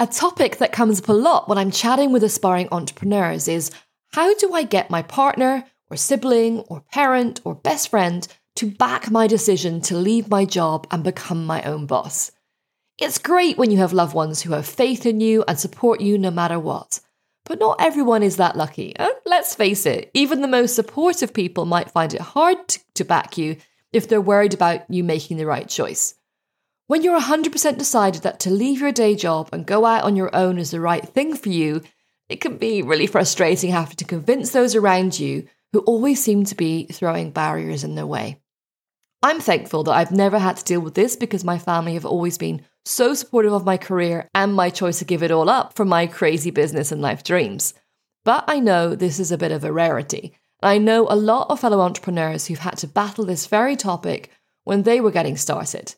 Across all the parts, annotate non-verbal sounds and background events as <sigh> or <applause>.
A topic that comes up a lot when I'm chatting with aspiring entrepreneurs is how do I get my partner or sibling or parent or best friend to back my decision to leave my job and become my own boss? It's great when you have loved ones who have faith in you and support you no matter what. But not everyone is that lucky. Let's face it, even the most supportive people might find it hard to back you if they're worried about you making the right choice. When you're 100% decided that to leave your day job and go out on your own is the right thing for you, it can be really frustrating having to convince those around you who always seem to be throwing barriers in their way. I'm thankful that I've never had to deal with this because my family have always been so supportive of my career and my choice to give it all up for my crazy business and life dreams. But I know this is a bit of a rarity. And I know a lot of fellow entrepreneurs who've had to battle this very topic when they were getting started.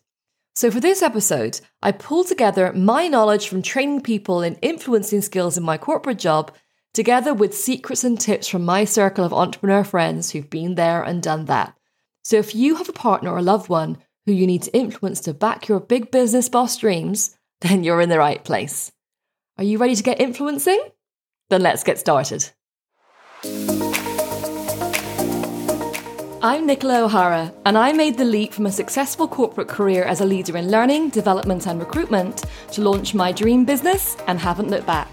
So, for this episode, I pulled together my knowledge from training people in influencing skills in my corporate job, together with secrets and tips from my circle of entrepreneur friends who've been there and done that. So, if you have a partner or a loved one who you need to influence to back your big business boss dreams, <laughs> then you're in the right place. Are you ready to get influencing? Then let's get started. I'm Nicola O'Hara, and I made the leap from a successful corporate career as a leader in learning, development, and recruitment to launch my dream business and haven't looked back.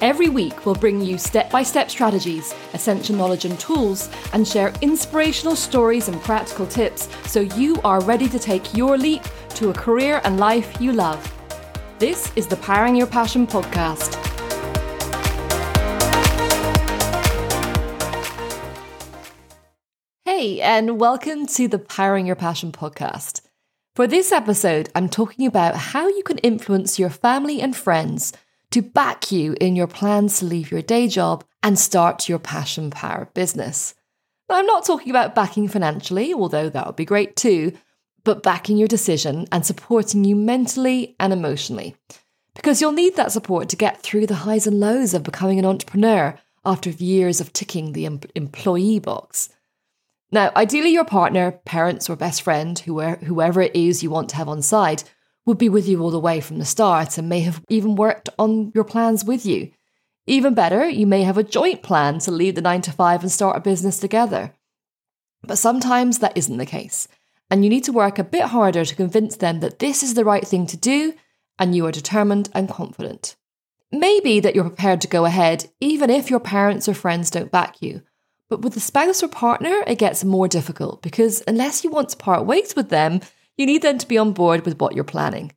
Every week, we'll bring you step by step strategies, essential knowledge and tools, and share inspirational stories and practical tips so you are ready to take your leap to a career and life you love. This is the Powering Your Passion podcast. Hey, and welcome to the Powering Your Passion podcast. For this episode, I'm talking about how you can influence your family and friends to back you in your plans to leave your day job and start your passion power business. Now, I'm not talking about backing financially, although that would be great too, but backing your decision and supporting you mentally and emotionally. Because you'll need that support to get through the highs and lows of becoming an entrepreneur after years of ticking the em- employee box. Now, ideally, your partner, parents, or best friend, whoever it is you want to have on side, would be with you all the way from the start and may have even worked on your plans with you. Even better, you may have a joint plan to leave the 9 to 5 and start a business together. But sometimes that isn't the case, and you need to work a bit harder to convince them that this is the right thing to do and you are determined and confident. Maybe that you're prepared to go ahead even if your parents or friends don't back you. But with a spouse or partner, it gets more difficult because unless you want to part ways with them, you need them to be on board with what you're planning.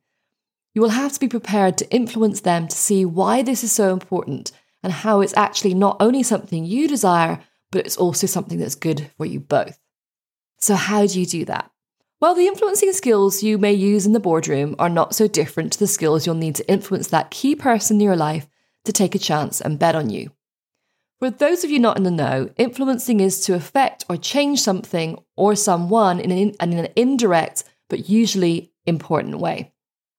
You will have to be prepared to influence them to see why this is so important and how it's actually not only something you desire, but it's also something that's good for you both. So, how do you do that? Well, the influencing skills you may use in the boardroom are not so different to the skills you'll need to influence that key person in your life to take a chance and bet on you. For those of you not in the know, influencing is to affect or change something or someone in an, in an indirect but usually important way.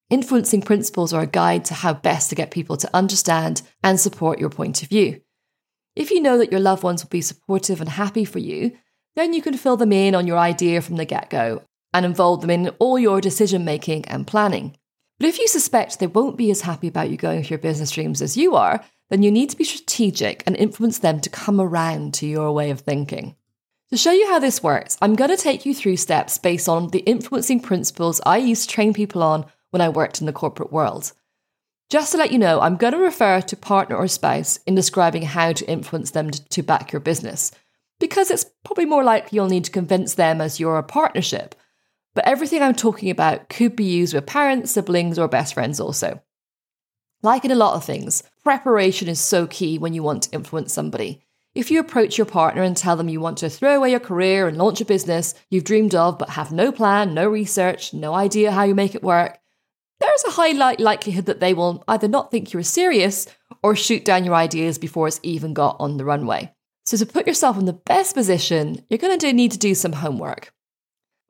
Influencing principles are a guide to how best to get people to understand and support your point of view. If you know that your loved ones will be supportive and happy for you, then you can fill them in on your idea from the get go and involve them in all your decision making and planning. But if you suspect they won't be as happy about you going for your business dreams as you are, then you need to be strategic and influence them to come around to your way of thinking. To show you how this works, I'm going to take you through steps based on the influencing principles I used to train people on when I worked in the corporate world. Just to let you know, I'm going to refer to partner or spouse in describing how to influence them to back your business, because it's probably more likely you'll need to convince them as you're a partnership. But everything I'm talking about could be used with parents, siblings, or best friends also. Like in a lot of things, preparation is so key when you want to influence somebody. If you approach your partner and tell them you want to throw away your career and launch a business you've dreamed of but have no plan, no research, no idea how you make it work, there's a high likelihood that they will either not think you're serious or shoot down your ideas before it's even got on the runway. So, to put yourself in the best position, you're going to need to do some homework.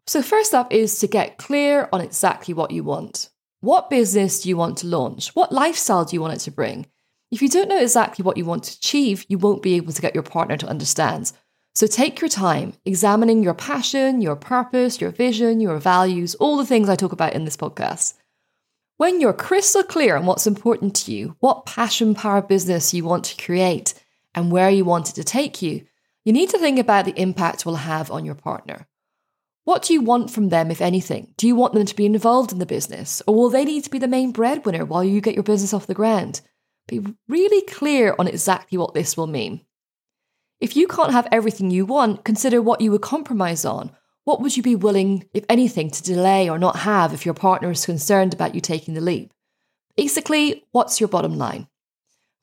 So, first up is to get clear on exactly what you want. What business do you want to launch? What lifestyle do you want it to bring? If you don't know exactly what you want to achieve, you won't be able to get your partner to understand. So take your time examining your passion, your purpose, your vision, your values, all the things I talk about in this podcast. When you're crystal clear on what's important to you, what passion power business you want to create, and where you want it to take you, you need to think about the impact it will have on your partner. What do you want from them, if anything? Do you want them to be involved in the business, or will they need to be the main breadwinner while you get your business off the ground? Be really clear on exactly what this will mean. If you can't have everything you want, consider what you would compromise on. What would you be willing, if anything, to delay or not have if your partner is concerned about you taking the leap? Basically, what's your bottom line?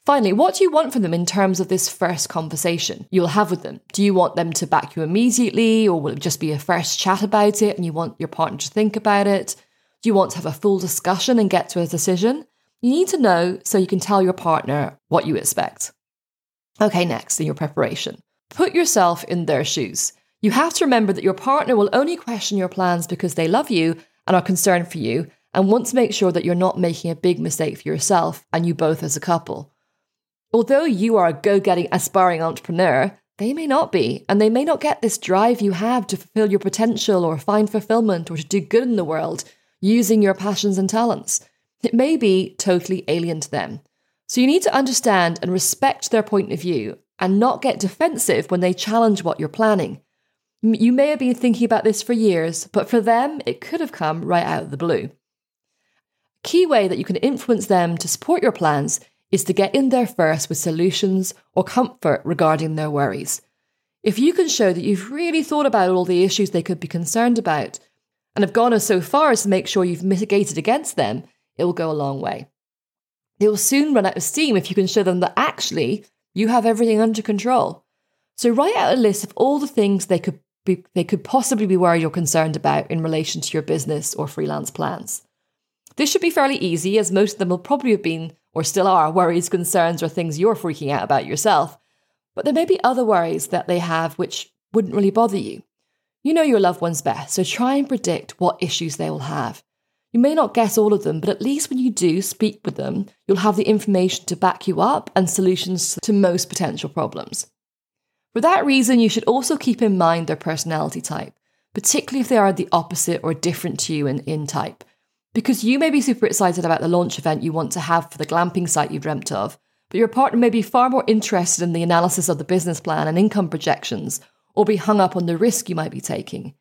Finally, what do you want from them in terms of this first conversation you'll have with them? Do you want them to back you immediately, or will it just be a first chat about it and you want your partner to think about it? Do you want to have a full discussion and get to a decision? You need to know so you can tell your partner what you expect. Okay, next in your preparation, put yourself in their shoes. You have to remember that your partner will only question your plans because they love you and are concerned for you and want to make sure that you're not making a big mistake for yourself and you both as a couple. Although you are a go getting, aspiring entrepreneur, they may not be, and they may not get this drive you have to fulfill your potential or find fulfillment or to do good in the world using your passions and talents. It may be totally alien to them. So you need to understand and respect their point of view and not get defensive when they challenge what you're planning. You may have been thinking about this for years, but for them, it could have come right out of the blue. Key way that you can influence them to support your plans is to get in there first with solutions or comfort regarding their worries. If you can show that you've really thought about all the issues they could be concerned about and have gone as so far as to make sure you've mitigated against them, it will go a long way. They will soon run out of steam if you can show them that actually you have everything under control. So write out a list of all the things they could be, they could possibly be worried or concerned about in relation to your business or freelance plans. This should be fairly easy, as most of them will probably have been or still are worries, concerns, or things you're freaking out about yourself. But there may be other worries that they have which wouldn't really bother you. You know your loved ones best, so try and predict what issues they will have. You may not guess all of them, but at least when you do speak with them, you'll have the information to back you up and solutions to most potential problems. For that reason, you should also keep in mind their personality type, particularly if they are the opposite or different to you in, in type. Because you may be super excited about the launch event you want to have for the glamping site you dreamt of, but your partner may be far more interested in the analysis of the business plan and income projections, or be hung up on the risk you might be taking.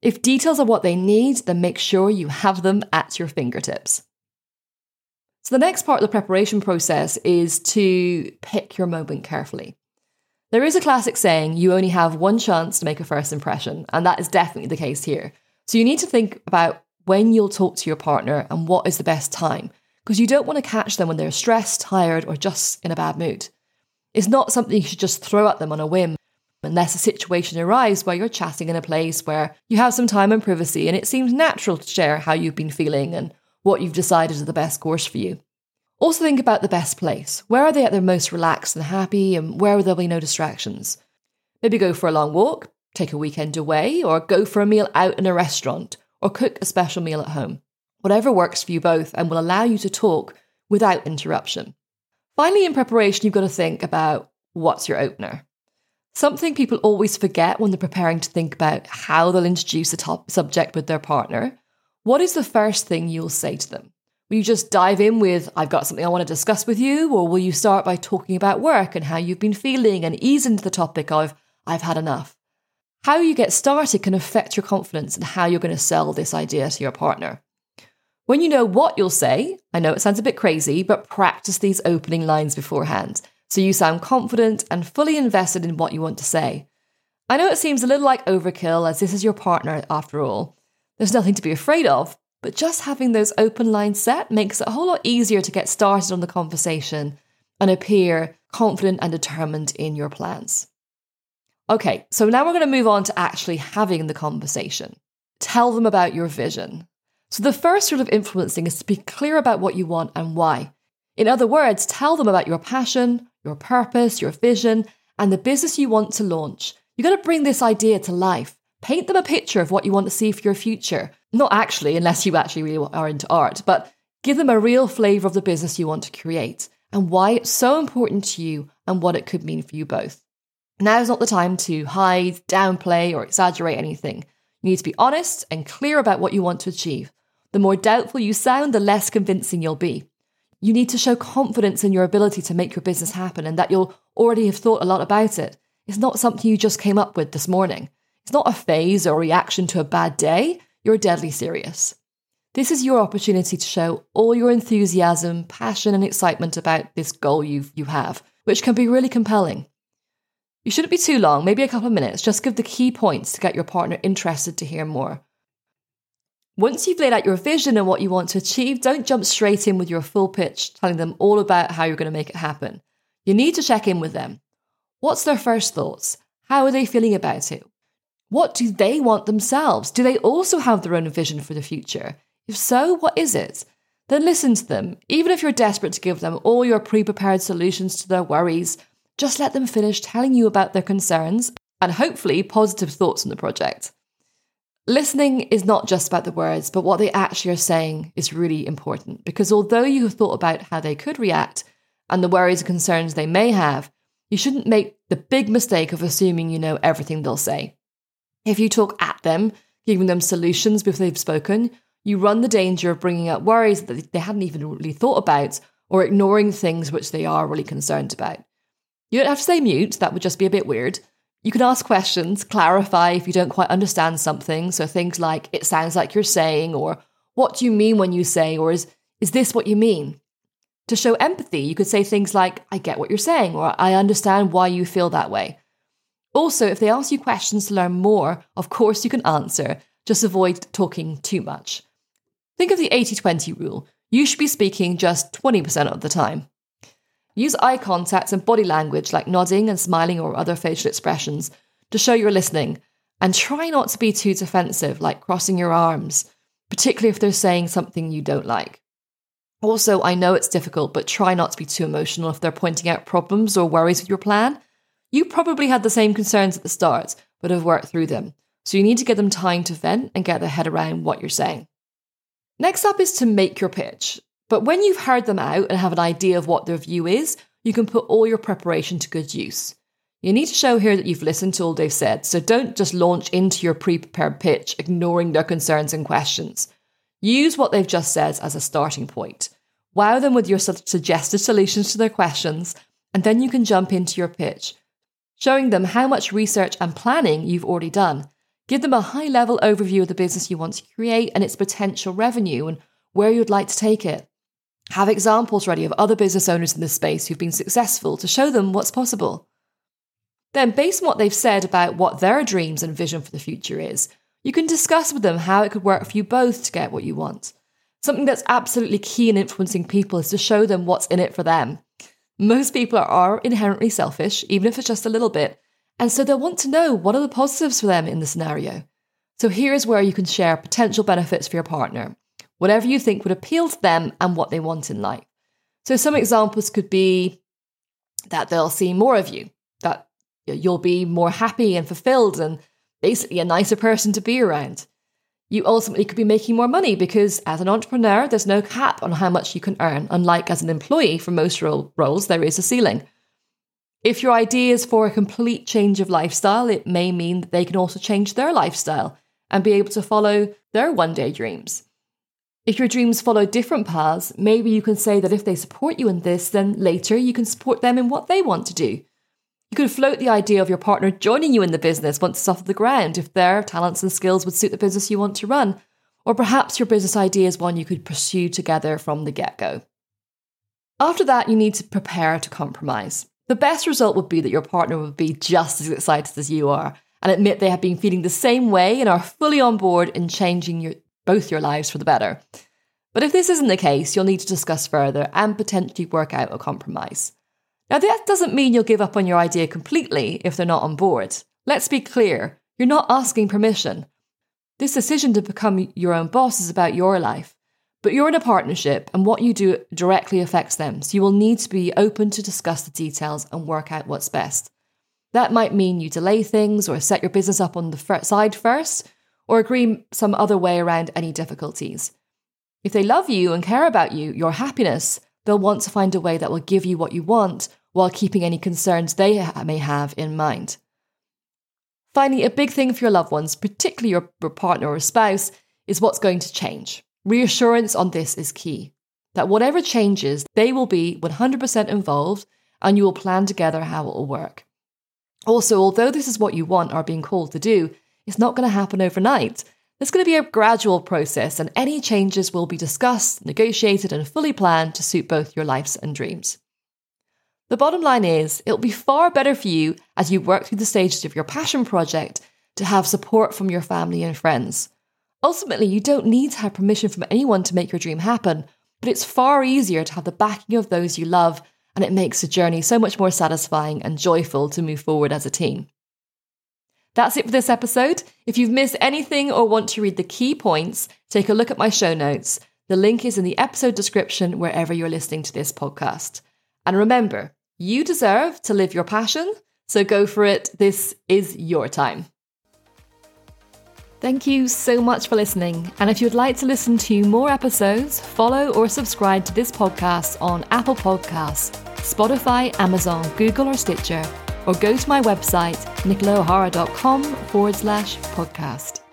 If details are what they need, then make sure you have them at your fingertips. So, the next part of the preparation process is to pick your moment carefully. There is a classic saying, you only have one chance to make a first impression, and that is definitely the case here. So, you need to think about when you'll talk to your partner and what is the best time, because you don't want to catch them when they're stressed, tired, or just in a bad mood. It's not something you should just throw at them on a whim unless a situation arises where you're chatting in a place where you have some time and privacy and it seems natural to share how you've been feeling and what you've decided is the best course for you. Also, think about the best place. Where are they at their most relaxed and happy, and where will there be no distractions? Maybe go for a long walk, take a weekend away, or go for a meal out in a restaurant, or cook a special meal at home. Whatever works for you both and will allow you to talk without interruption. Finally, in preparation, you've got to think about what's your opener. Something people always forget when they're preparing to think about how they'll introduce a top subject with their partner. What is the first thing you'll say to them? Will you just dive in with, I've got something I want to discuss with you? Or will you start by talking about work and how you've been feeling and ease into the topic of, I've had enough? How you get started can affect your confidence and how you're going to sell this idea to your partner. When you know what you'll say, I know it sounds a bit crazy, but practice these opening lines beforehand so you sound confident and fully invested in what you want to say. I know it seems a little like overkill as this is your partner after all. There's nothing to be afraid of, but just having those open lines set makes it a whole lot easier to get started on the conversation and appear confident and determined in your plans. Okay, so now we're going to move on to actually having the conversation. Tell them about your vision. So, the first rule of influencing is to be clear about what you want and why. In other words, tell them about your passion, your purpose, your vision, and the business you want to launch. You've got to bring this idea to life. Paint them a picture of what you want to see for your future. Not actually, unless you actually really are into art, but give them a real flavour of the business you want to create and why it's so important to you and what it could mean for you both. Now is not the time to hide, downplay, or exaggerate anything. You need to be honest and clear about what you want to achieve. The more doubtful you sound, the less convincing you'll be. You need to show confidence in your ability to make your business happen and that you'll already have thought a lot about it. It's not something you just came up with this morning. It's not a phase or reaction to a bad day. You're deadly serious. This is your opportunity to show all your enthusiasm, passion, and excitement about this goal you you have, which can be really compelling. You shouldn't be too long, maybe a couple of minutes. Just give the key points to get your partner interested to hear more. Once you've laid out your vision and what you want to achieve, don't jump straight in with your full pitch, telling them all about how you're going to make it happen. You need to check in with them. What's their first thoughts? How are they feeling about it? What do they want themselves? Do they also have their own vision for the future? If so, what is it? Then listen to them. Even if you're desperate to give them all your pre prepared solutions to their worries, just let them finish telling you about their concerns and hopefully positive thoughts on the project. Listening is not just about the words, but what they actually are saying is really important because although you have thought about how they could react and the worries and concerns they may have, you shouldn't make the big mistake of assuming you know everything they'll say. If you talk at them, giving them solutions before they've spoken, you run the danger of bringing up worries that they hadn't even really thought about or ignoring things which they are really concerned about. You don't have to stay mute, that would just be a bit weird. You can ask questions, clarify if you don't quite understand something. So things like, it sounds like you're saying, or what do you mean when you say, or is, is this what you mean? To show empathy, you could say things like, I get what you're saying, or I understand why you feel that way. Also, if they ask you questions to learn more, of course you can answer, just avoid talking too much. Think of the 80 20 rule. You should be speaking just 20% of the time. Use eye contact and body language like nodding and smiling or other facial expressions to show you're listening. And try not to be too defensive, like crossing your arms, particularly if they're saying something you don't like. Also, I know it's difficult, but try not to be too emotional if they're pointing out problems or worries with your plan. You probably had the same concerns at the start, but have worked through them. So you need to give them time to vent and get their head around what you're saying. Next up is to make your pitch. But when you've heard them out and have an idea of what their view is, you can put all your preparation to good use. You need to show here that you've listened to all they've said, so don't just launch into your pre prepared pitch, ignoring their concerns and questions. Use what they've just said as a starting point. Wow them with your suggested solutions to their questions, and then you can jump into your pitch, showing them how much research and planning you've already done. Give them a high level overview of the business you want to create and its potential revenue and where you'd like to take it. Have examples ready of other business owners in this space who've been successful to show them what's possible. Then, based on what they've said about what their dreams and vision for the future is, you can discuss with them how it could work for you both to get what you want. Something that's absolutely key in influencing people is to show them what's in it for them. Most people are inherently selfish, even if it's just a little bit, and so they'll want to know what are the positives for them in the scenario. So here's where you can share potential benefits for your partner whatever you think would appeal to them and what they want in life. So, some examples could be that they'll see more of you, that you'll be more happy and fulfilled and basically a nicer person to be around. You ultimately could be making more money because as an entrepreneur, there's no cap on how much you can earn, unlike as an employee for most roles, there is a ceiling. If your idea is for a complete change of lifestyle, it may mean that they can also change their lifestyle and be able to follow their one day dreams. If your dreams follow different paths, maybe you can say that if they support you in this, then later you can support them in what they want to do. You could float the idea of your partner joining you in the business once it's off the ground if their talents and skills would suit the business you want to run. Or perhaps your business idea is one you could pursue together from the get go. After that, you need to prepare to compromise. The best result would be that your partner would be just as excited as you are and admit they have been feeling the same way and are fully on board in changing your, both your lives for the better. But if this isn't the case, you'll need to discuss further and potentially work out a compromise. Now, that doesn't mean you'll give up on your idea completely if they're not on board. Let's be clear you're not asking permission. This decision to become your own boss is about your life, but you're in a partnership and what you do directly affects them, so you will need to be open to discuss the details and work out what's best. That might mean you delay things or set your business up on the side first, or agree some other way around any difficulties. If they love you and care about you, your happiness, they'll want to find a way that will give you what you want while keeping any concerns they may have in mind. Finally, a big thing for your loved ones, particularly your partner or spouse, is what's going to change. Reassurance on this is key that whatever changes, they will be 100% involved and you will plan together how it will work. Also, although this is what you want or are being called to do, it's not going to happen overnight. It's going to be a gradual process, and any changes will be discussed, negotiated, and fully planned to suit both your lives and dreams. The bottom line is, it'll be far better for you as you work through the stages of your passion project to have support from your family and friends. Ultimately, you don't need to have permission from anyone to make your dream happen, but it's far easier to have the backing of those you love, and it makes the journey so much more satisfying and joyful to move forward as a team. That's it for this episode. If you've missed anything or want to read the key points, take a look at my show notes. The link is in the episode description wherever you're listening to this podcast. And remember, you deserve to live your passion, so go for it. This is your time. Thank you so much for listening. And if you'd like to listen to more episodes, follow or subscribe to this podcast on Apple Podcasts, Spotify, Amazon, Google, or Stitcher, or go to my website, nicolaohara.com forward slash podcast.